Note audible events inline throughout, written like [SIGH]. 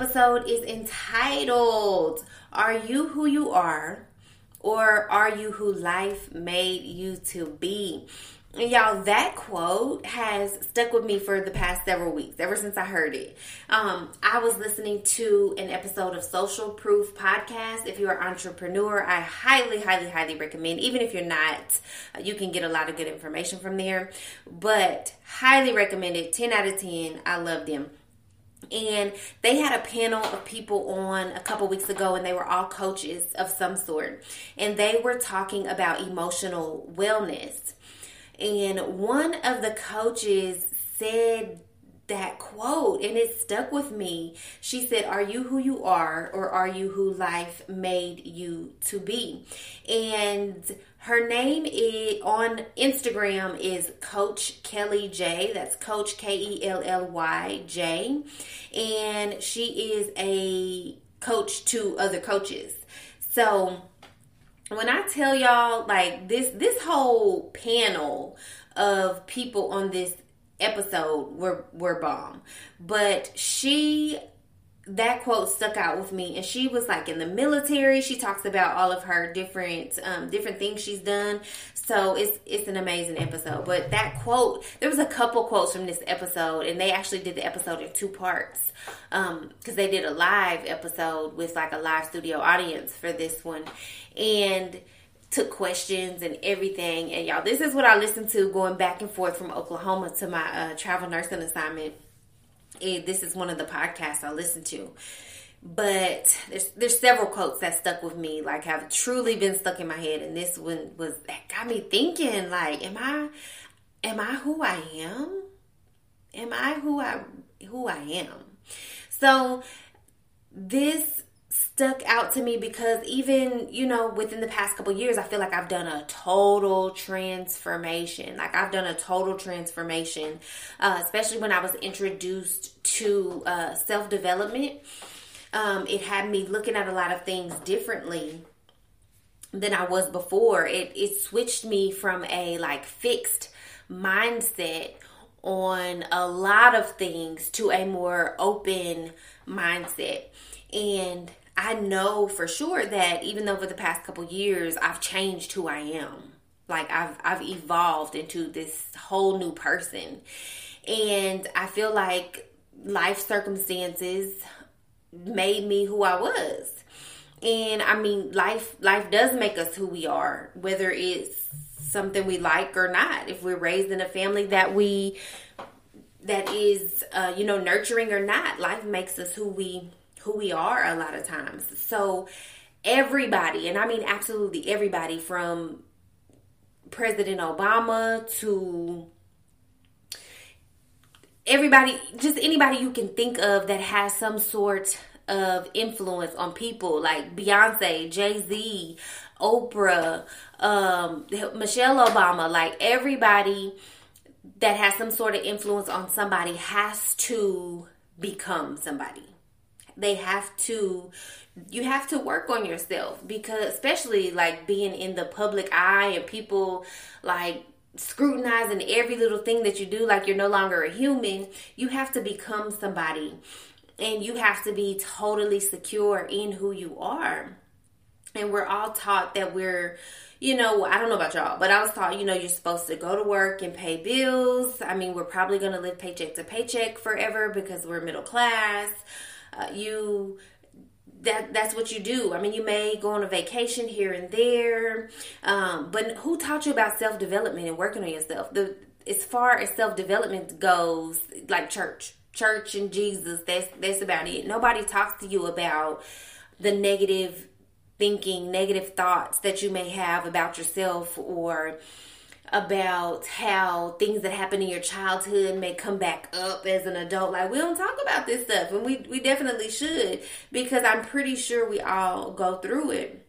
episode is entitled Are You Who You Are? Or Are You Who Life Made You to Be? And y'all, that quote has stuck with me for the past several weeks, ever since I heard it. Um, I was listening to an episode of Social Proof Podcast. If you're an entrepreneur, I highly, highly, highly recommend. Even if you're not, you can get a lot of good information from there. But highly recommend it. 10 out of 10. I love them and they had a panel of people on a couple weeks ago and they were all coaches of some sort. And they were talking about emotional wellness. And one of the coaches said that quote and it stuck with me. She said, Are you who you are or are you who life made you to be? And her name is on Instagram is Coach Kelly J. That's Coach K E L L Y J. And she is a coach to other coaches. So when I tell y'all like this this whole panel of people on this episode were were bomb. But she that quote stuck out with me and she was like in the military. She talks about all of her different um, different things she's done. So it's it's an amazing episode. But that quote there was a couple quotes from this episode and they actually did the episode in two parts. Because um, they did a live episode with like a live studio audience for this one. And took questions and everything. And y'all, this is what I listened to going back and forth from Oklahoma to my uh, travel nursing assignment. And this is one of the podcasts I listened to. But there's there's several quotes that stuck with me, like have truly been stuck in my head. And this one was got me thinking, like, am I am I who I am? Am I who I who I am? So this stuck out to me because even you know within the past couple years i feel like i've done a total transformation. Like i've done a total transformation uh, especially when i was introduced to uh, self-development. Um, it had me looking at a lot of things differently than i was before. It, it switched me from a like fixed mindset on a lot of things to a more open mindset. And I know for sure that even for the past couple years I've changed who I am. Like I've I've evolved into this whole new person. And I feel like life circumstances made me who I was. And I mean life life does make us who we are, whether it's something we like or not. If we're raised in a family that we that is uh, you know nurturing or not, life makes us who we who we are a lot of times. So everybody, and I mean absolutely everybody from President Obama to everybody, just anybody you can think of that has some sort of influence on people like Beyonce, Jay Z, Oprah, um, Michelle Obama, like everybody that has some sort of influence on somebody has to become somebody they have to you have to work on yourself because especially like being in the public eye and people like scrutinizing every little thing that you do like you're no longer a human you have to become somebody. And you have to be totally secure in who you are. And we're all taught that we're you know, I don't know about y'all, but I was taught, you know, you're supposed to go to work and pay bills. I mean, we're probably going to live paycheck to paycheck forever because we're middle class uh, you that that's what you do. I mean, you may go on a vacation here and there, um, but who taught you about self development and working on yourself? The as far as self development goes, like church, church and Jesus, that's that's about it. Nobody talks to you about the negative thinking, negative thoughts that you may have about yourself or about how things that happen in your childhood may come back up as an adult. Like we don't talk about this stuff and we we definitely should because I'm pretty sure we all go through it.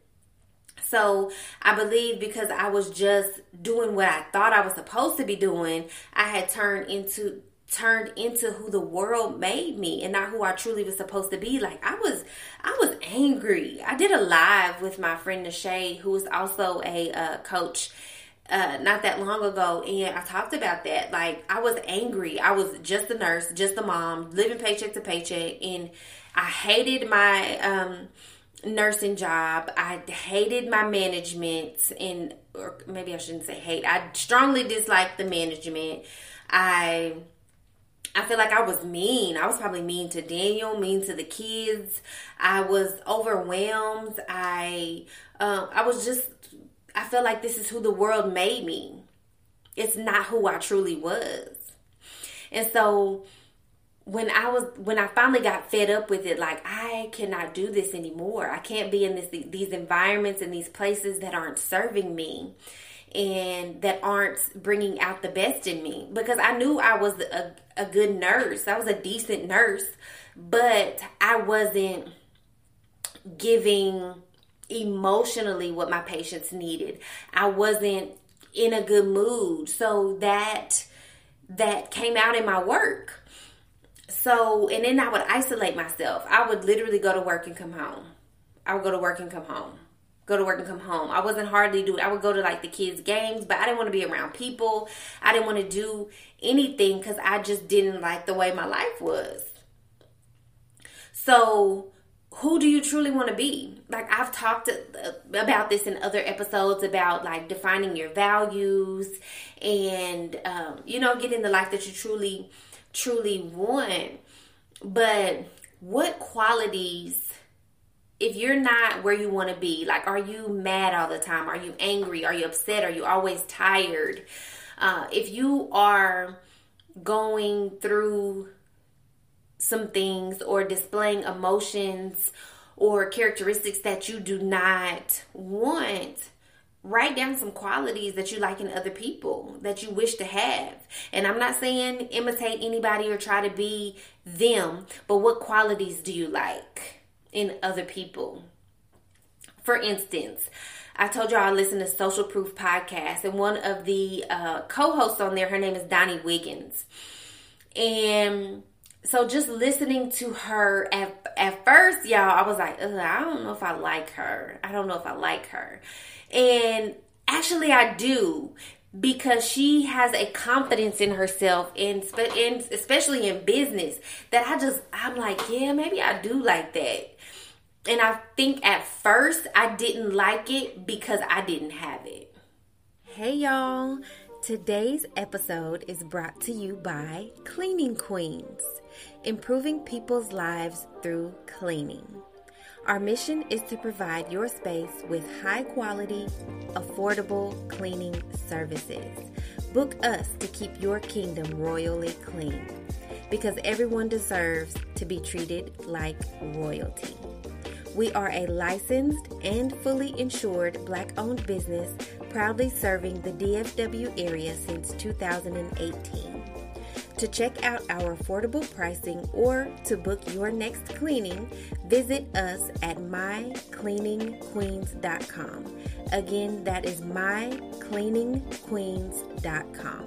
So I believe because I was just doing what I thought I was supposed to be doing, I had turned into turned into who the world made me and not who I truly was supposed to be. Like I was I was angry. I did a live with my friend Nashay, who is also a uh, coach uh, not that long ago, and I talked about that. Like, I was angry. I was just a nurse, just a mom, living paycheck to paycheck, and I hated my um, nursing job. I hated my management, and or maybe I shouldn't say hate. I strongly disliked the management. I I feel like I was mean. I was probably mean to Daniel, mean to the kids. I was overwhelmed. I um, I was just I felt like this is who the world made me. It's not who I truly was. And so when I was when I finally got fed up with it, like I cannot do this anymore. I can't be in this these environments and these places that aren't serving me and that aren't bringing out the best in me because I knew I was a, a good nurse. I was a decent nurse, but I wasn't giving emotionally what my patients needed. I wasn't in a good mood. So that that came out in my work. So, and then I would isolate myself. I would literally go to work and come home. I would go to work and come home go to work and come home. I wasn't hardly doing. I would go to like the kids' games, but I didn't want to be around people. I didn't want to do anything because I just didn't like the way my life was. So, who do you truly want to be? Like I've talked about this in other episodes about like defining your values and um, you know getting the life that you truly truly want. But what qualities if you're not where you want to be, like, are you mad all the time? Are you angry? Are you upset? Are you always tired? Uh, if you are going through some things or displaying emotions or characteristics that you do not want, write down some qualities that you like in other people that you wish to have. And I'm not saying imitate anybody or try to be them, but what qualities do you like? in other people. For instance, I told y'all I listen to Social Proof podcast, and one of the uh, co-hosts on there, her name is Donnie Wiggins, and so just listening to her at at first, y'all, I was like, I don't know if I like her. I don't know if I like her, and actually, I do because she has a confidence in herself and, and especially in business that I just I'm like yeah maybe I do like that and I think at first I didn't like it because I didn't have it. Hey y'all, today's episode is brought to you by Cleaning Queens, improving people's lives through cleaning. Our mission is to provide your space with high quality, affordable cleaning services. Book us to keep your kingdom royally clean because everyone deserves to be treated like royalty. We are a licensed and fully insured black owned business proudly serving the DFW area since 2018. To check out our affordable pricing or to book your next cleaning, visit us at mycleaningqueens.com. Again, that is mycleaningqueens.com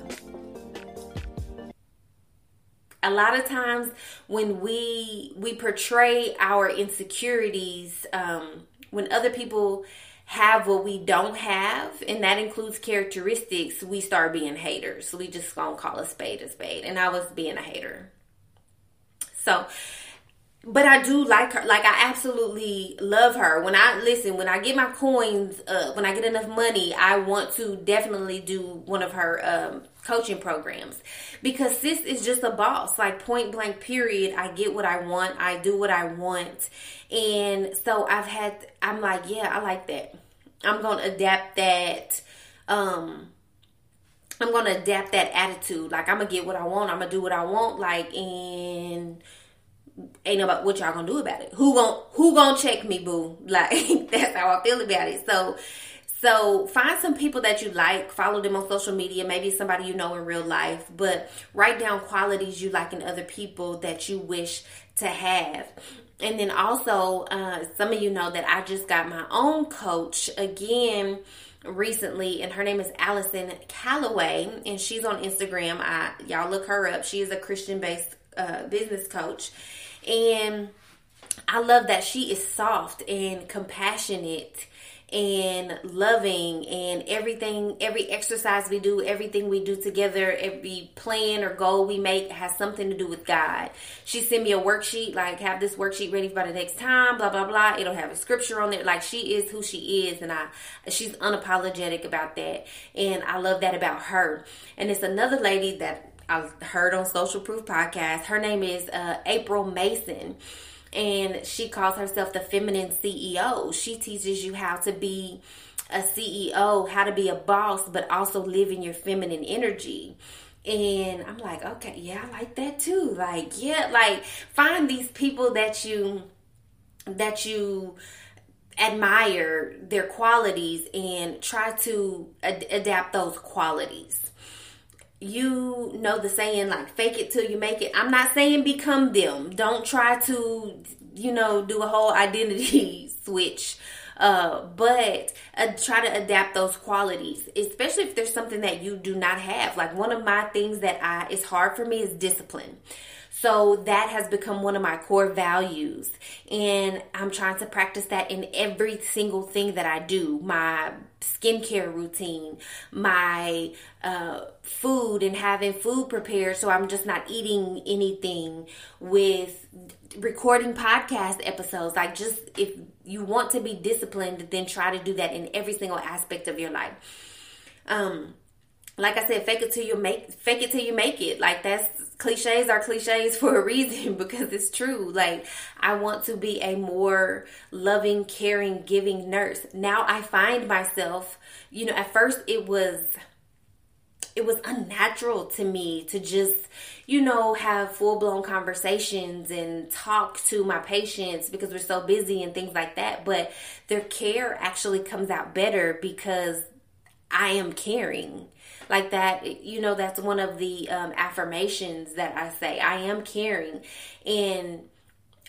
a lot of times when we we portray our insecurities um, when other people have what we don't have and that includes characteristics we start being haters we just gonna call a spade a spade and i was being a hater so but I do like her. Like I absolutely love her. When I listen, when I get my coins, uh, when I get enough money, I want to definitely do one of her um, coaching programs because sis is just a boss. Like point blank, period. I get what I want. I do what I want, and so I've had. I'm like, yeah, I like that. I'm gonna adapt that. Um, I'm gonna adapt that attitude. Like I'm gonna get what I want. I'm gonna do what I want. Like and ain't about what y'all gonna do about it. Who gon' who gonna check me, boo? [LAUGHS] Like that's how I feel about it. So so find some people that you like, follow them on social media, maybe somebody you know in real life, but write down qualities you like in other people that you wish to have. And then also, uh, some of you know that I just got my own coach again recently, and her name is Allison Calloway, and she's on Instagram. I y'all look her up. She is a Christian based uh, business coach, and I love that she is soft and compassionate and loving and everything every exercise we do everything we do together every plan or goal we make has something to do with god. She sent me a worksheet like have this worksheet ready by the next time blah blah blah. It'll have a scripture on it. Like she is who she is and i she's unapologetic about that and i love that about her. And it's another lady that i heard on social proof podcast. Her name is uh, april mason and she calls herself the feminine CEO. She teaches you how to be a CEO, how to be a boss, but also live in your feminine energy. And I'm like, okay, yeah, I like that too. Like, yeah, like find these people that you that you admire their qualities and try to ad- adapt those qualities you know the saying like fake it till you make it. I'm not saying become them. Don't try to, you know, do a whole identity [LAUGHS] switch. Uh, but uh, try to adapt those qualities, especially if there's something that you do not have. Like one of my things that I it's hard for me is discipline. So that has become one of my core values. And I'm trying to practice that in every single thing that I do my skincare routine, my uh, food, and having food prepared so I'm just not eating anything with recording podcast episodes. Like, just if you want to be disciplined, then try to do that in every single aspect of your life. Um, like I said, fake it till you make fake it till you make it. Like that's cliches are cliches [LAUGHS] for a reason [LAUGHS] because it's true. Like I want to be a more loving, caring, giving nurse. Now I find myself, you know, at first it was it was unnatural to me to just, you know, have full blown conversations and talk to my patients because we're so busy and things like that. But their care actually comes out better because I am caring. Like that you know that's one of the um, affirmations that i say. I am caring. And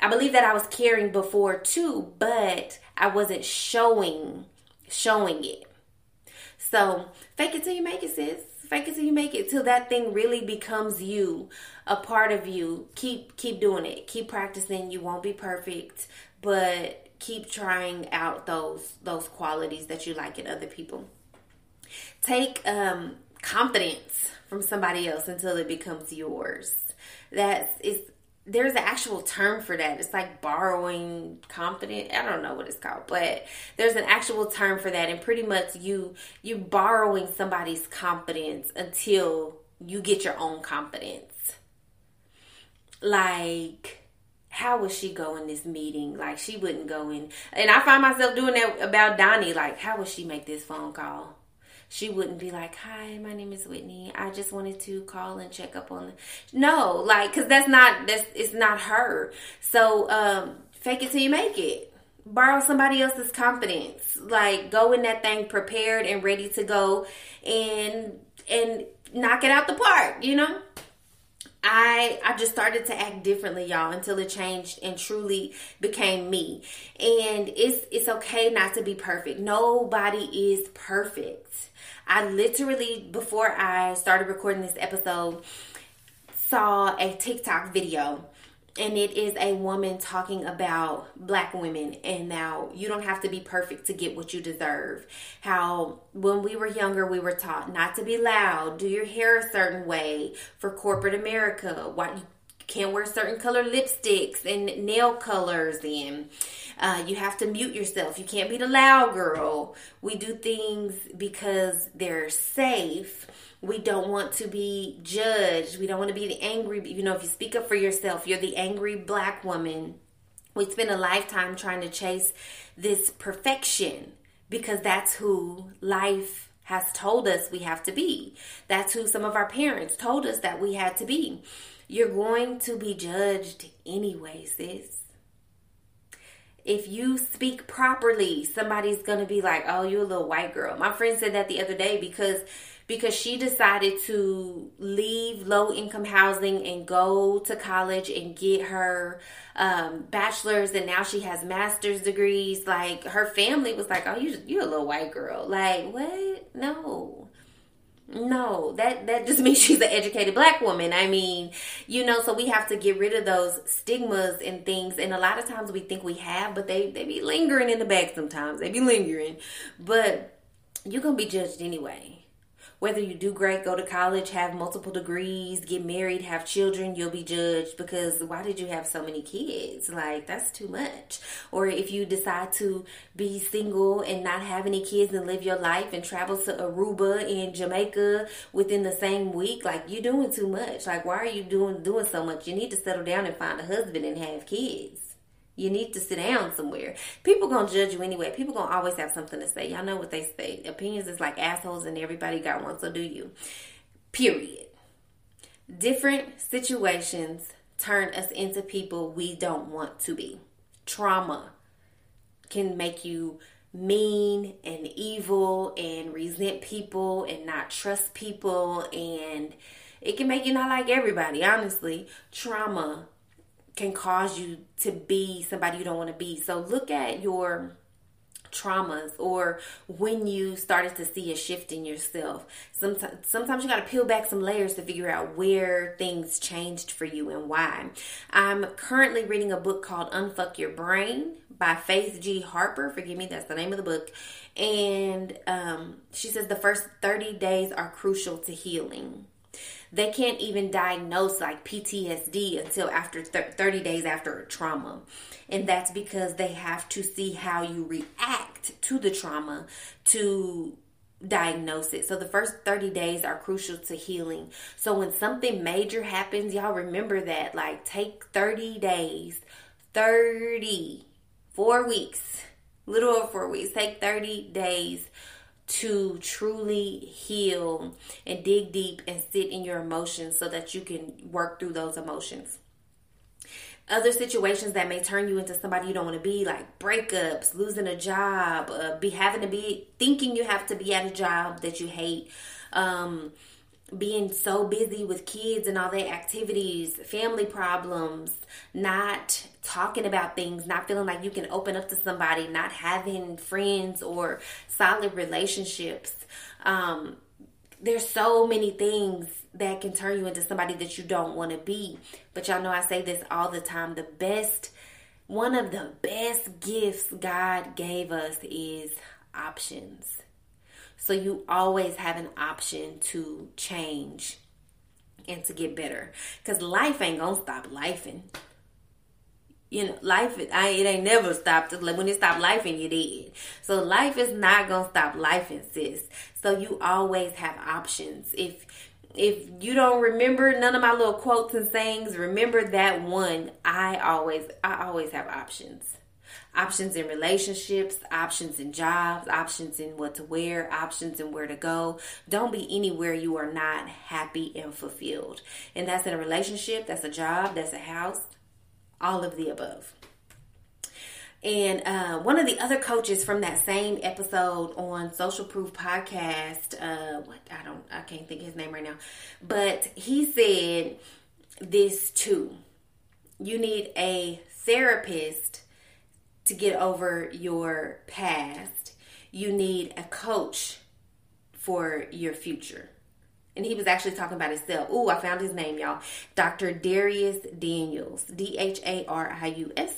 i believe that i was caring before too but i wasn't showing showing it. So fake it till you make it sis. Fake it till you make it till that thing really becomes you a part of you. Keep keep doing it. Keep practicing. You won't be perfect but keep trying out those those qualities that you like in other people take um confidence from somebody else until it becomes yours. That's is there's an actual term for that. It's like borrowing confidence. I don't know what it's called, but there's an actual term for that. And pretty much you you borrowing somebody's confidence until you get your own confidence. Like how would she go in this meeting? Like she wouldn't go in. And I find myself doing that about Donnie. Like how would she make this phone call? She wouldn't be like, "Hi, my name is Whitney. I just wanted to call and check up on." The... No, like, cause that's not that's it's not her. So um, fake it till you make it. Borrow somebody else's confidence. Like, go in that thing prepared and ready to go, and and knock it out the park. You know. I I just started to act differently, y'all, until it changed and truly became me. And it's it's okay not to be perfect. Nobody is perfect. I literally, before I started recording this episode, saw a TikTok video and it is a woman talking about black women and now you don't have to be perfect to get what you deserve. How when we were younger we were taught not to be loud do your hair a certain way. For corporate america why can't wear certain color lipsticks and nail colors and uh, you have to mute yourself. You can't be the loud girl. We do things because they're safe. We don't want to be judged. We don't want to be the angry. You know, if you speak up for yourself, you're the angry black woman. We spend a lifetime trying to chase this perfection because that's who life has told us we have to be. That's who some of our parents told us that we had to be. You're going to be judged anyway, sis if you speak properly, somebody's gonna be like, "Oh, you're a little white girl." My friend said that the other day because because she decided to leave low income housing and go to college and get her um, bachelor's, and now she has master's degrees. Like her family was like, "Oh, you you're a little white girl." Like what? No. No, that that just [LAUGHS] means she's an educated black woman. I mean, you know, so we have to get rid of those stigmas and things. And a lot of times we think we have, but they they be lingering in the back sometimes. They be lingering. But you're going to be judged anyway whether you do great, go to college, have multiple degrees, get married, have children, you'll be judged because why did you have so many kids? Like, that's too much. Or if you decide to be single and not have any kids and live your life and travel to Aruba and Jamaica within the same week, like, you're doing too much. Like, why are you doing, doing so much? You need to settle down and find a husband and have kids. You need to sit down somewhere. People gonna judge you anyway. People gonna always have something to say. Y'all know what they say. Opinions is like assholes, and everybody got one. So do you. Period. Different situations turn us into people we don't want to be. Trauma can make you mean and evil and resent people and not trust people and it can make you not like everybody honestly trauma can cause you to be somebody you don't want to be. So look at your traumas or when you started to see a shift in yourself. Sometimes sometimes you got to peel back some layers to figure out where things changed for you and why. I'm currently reading a book called Unfuck Your Brain by Faith G. Harper. Forgive me, that's the name of the book. And um, she says the first 30 days are crucial to healing they can't even diagnose like PTSD until after 30 days after a trauma. And that's because they have to see how you react to the trauma to diagnose it. So the first 30 days are crucial to healing. So when something major happens, y'all remember that like take 30 days, 30, four weeks, little over four weeks, take 30 days to truly heal and dig deep and sit in your emotions so that you can work through those emotions. Other situations that may turn you into somebody you don't want to be, like breakups, losing a job, uh, be having to be thinking you have to be at a job that you hate, um, being so busy with kids and all their activities, family problems, not talking about things, not feeling like you can open up to somebody, not having friends or solid relationships. Um, there's so many things that can turn you into somebody that you don't want to be. But y'all know I say this all the time. The best, one of the best gifts God gave us is options. So you always have an option to change and to get better. Because life ain't gonna stop lifing. You know, life I, it ain't never stopped. Like when it stop lifing, you did. So life is not gonna stop lifing, sis. So you always have options. If if you don't remember none of my little quotes and sayings, remember that one. I always I always have options options in relationships, options in jobs, options in what to wear, options in where to go. Don't be anywhere you are not happy and fulfilled. And that's in a relationship, that's a job, that's a house, all of the above. And uh, one of the other coaches from that same episode on Social Proof podcast, uh, what I don't, I can't think his name right now, but he said this too. You need a therapist to get over your past, you need a coach for your future. And he was actually talking about himself. Oh, I found his name, y'all. Dr. Dharius Daniels. D H A R I U S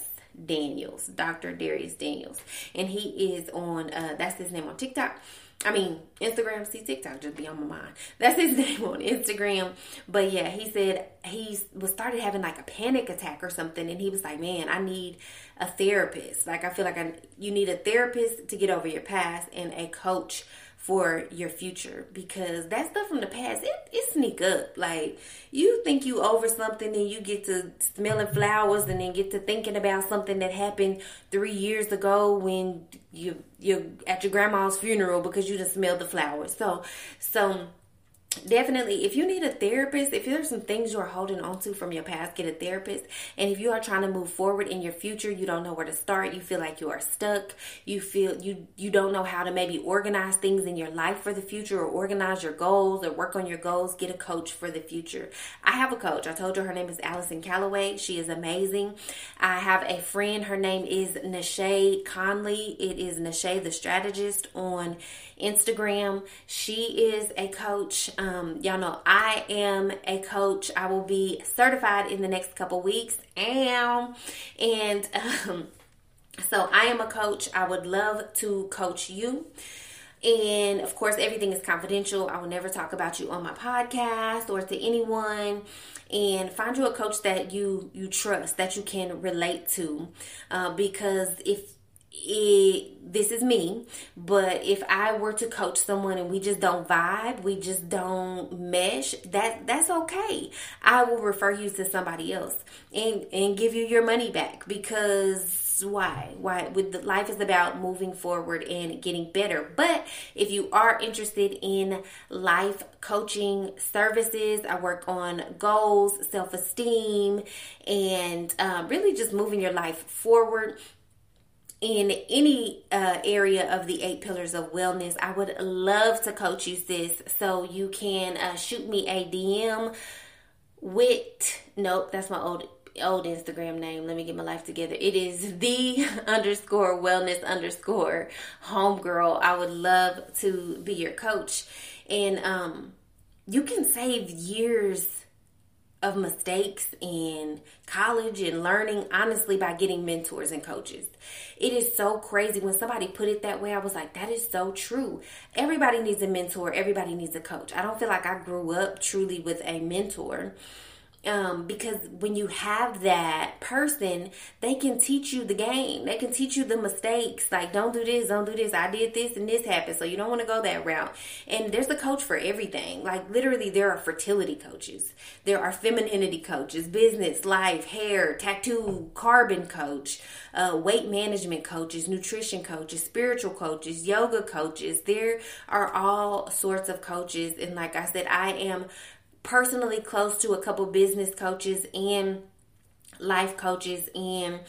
Daniels. Dr. Dharius Daniels. And he is on, uh, that's his name on TikTok. I mean, Instagram, see TikTok just be on my mind. That's his [LAUGHS] name on Instagram. But yeah, he said he was started having like a panic attack or something, and he was like, "Man, I need a therapist. Like, I feel like I, you need a therapist to get over your past and a coach for your future because that stuff from the past it, it sneak up. Like you think you over something and you get to smelling flowers and then get to thinking about something that happened three years ago when you you're at your grandma's funeral because you just smelled the flowers. So so definitely if you need a therapist if there's some things you are holding on to from your past get a therapist. And if you are trying to move forward in your future you don't know where to start you feel like you are stuck you feel you you don't know how to maybe organize things in your life for the future or organize your goals or work on your goals get a coach for the future. I have a coach. I told you her name is allison calloway. She is amazing. I have a friend. Her name is nashay conley. It is nashay the strategist on instagram. She is a coach um, y'all know I am a coach. I will be certified in the next couple weeks. Am and um, so I am a coach. I would love to coach you. And of course, everything is confidential. I will never talk about you on my podcast or to anyone. And find you a coach that you you trust, that you can relate to, uh, because if it, this is me, but if I were to coach someone and we just don't vibe, we just don't mesh, that that's okay. I will refer you to somebody else and and give you your money back because why? Why? With the, life is about moving forward and getting better. But if you are interested in life coaching services i work on goals self-esteem and um, really just moving your life forward in any uh, area of the eight pillars of wellness, I would love to coach you, sis. So you can uh, shoot me a DM with nope, that's my old old Instagram name. Let me get my life together. It is [LAUGHS] the [LAUGHS] underscore wellness underscore homegirl. I would love to be your coach, and um, you can save years of mistakes in college and learning honestly by getting mentors and coaches. It is so crazy when somebody put it that way. I was like, that is so true. Everybody needs a mentor, everybody needs a coach. I don't feel like I grew up truly with a mentor um, because when you have that person, they can teach you the game. They can teach you the mistakes. Like, don't do this, don't do this. I did this and this happened. So you don't want to go that route. And there's a coach for everything. Like, literally, there are fertility coaches, there are femininity coaches, business, life, hair, tattoo, carbon coach, uh, weight management coaches, nutrition coaches, spiritual coaches, yoga coaches. There are all sorts of coaches. And like I said, I am personally close to a couple business coaches and life coaches and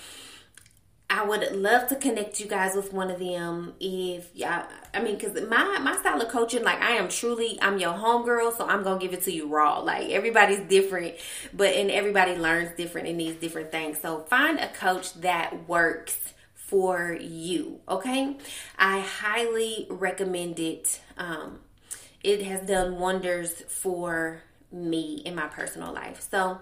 I would love to connect you guys with one of them if yeah I mean cuz my my style of coaching like I am truly I'm your homegirl so I'm going to give it to you raw. Like everybody's different but and everybody learns different in these different things. So find a coach that works for you okay? I highly recommend it. Um it has done wonders for me in my personal life. So,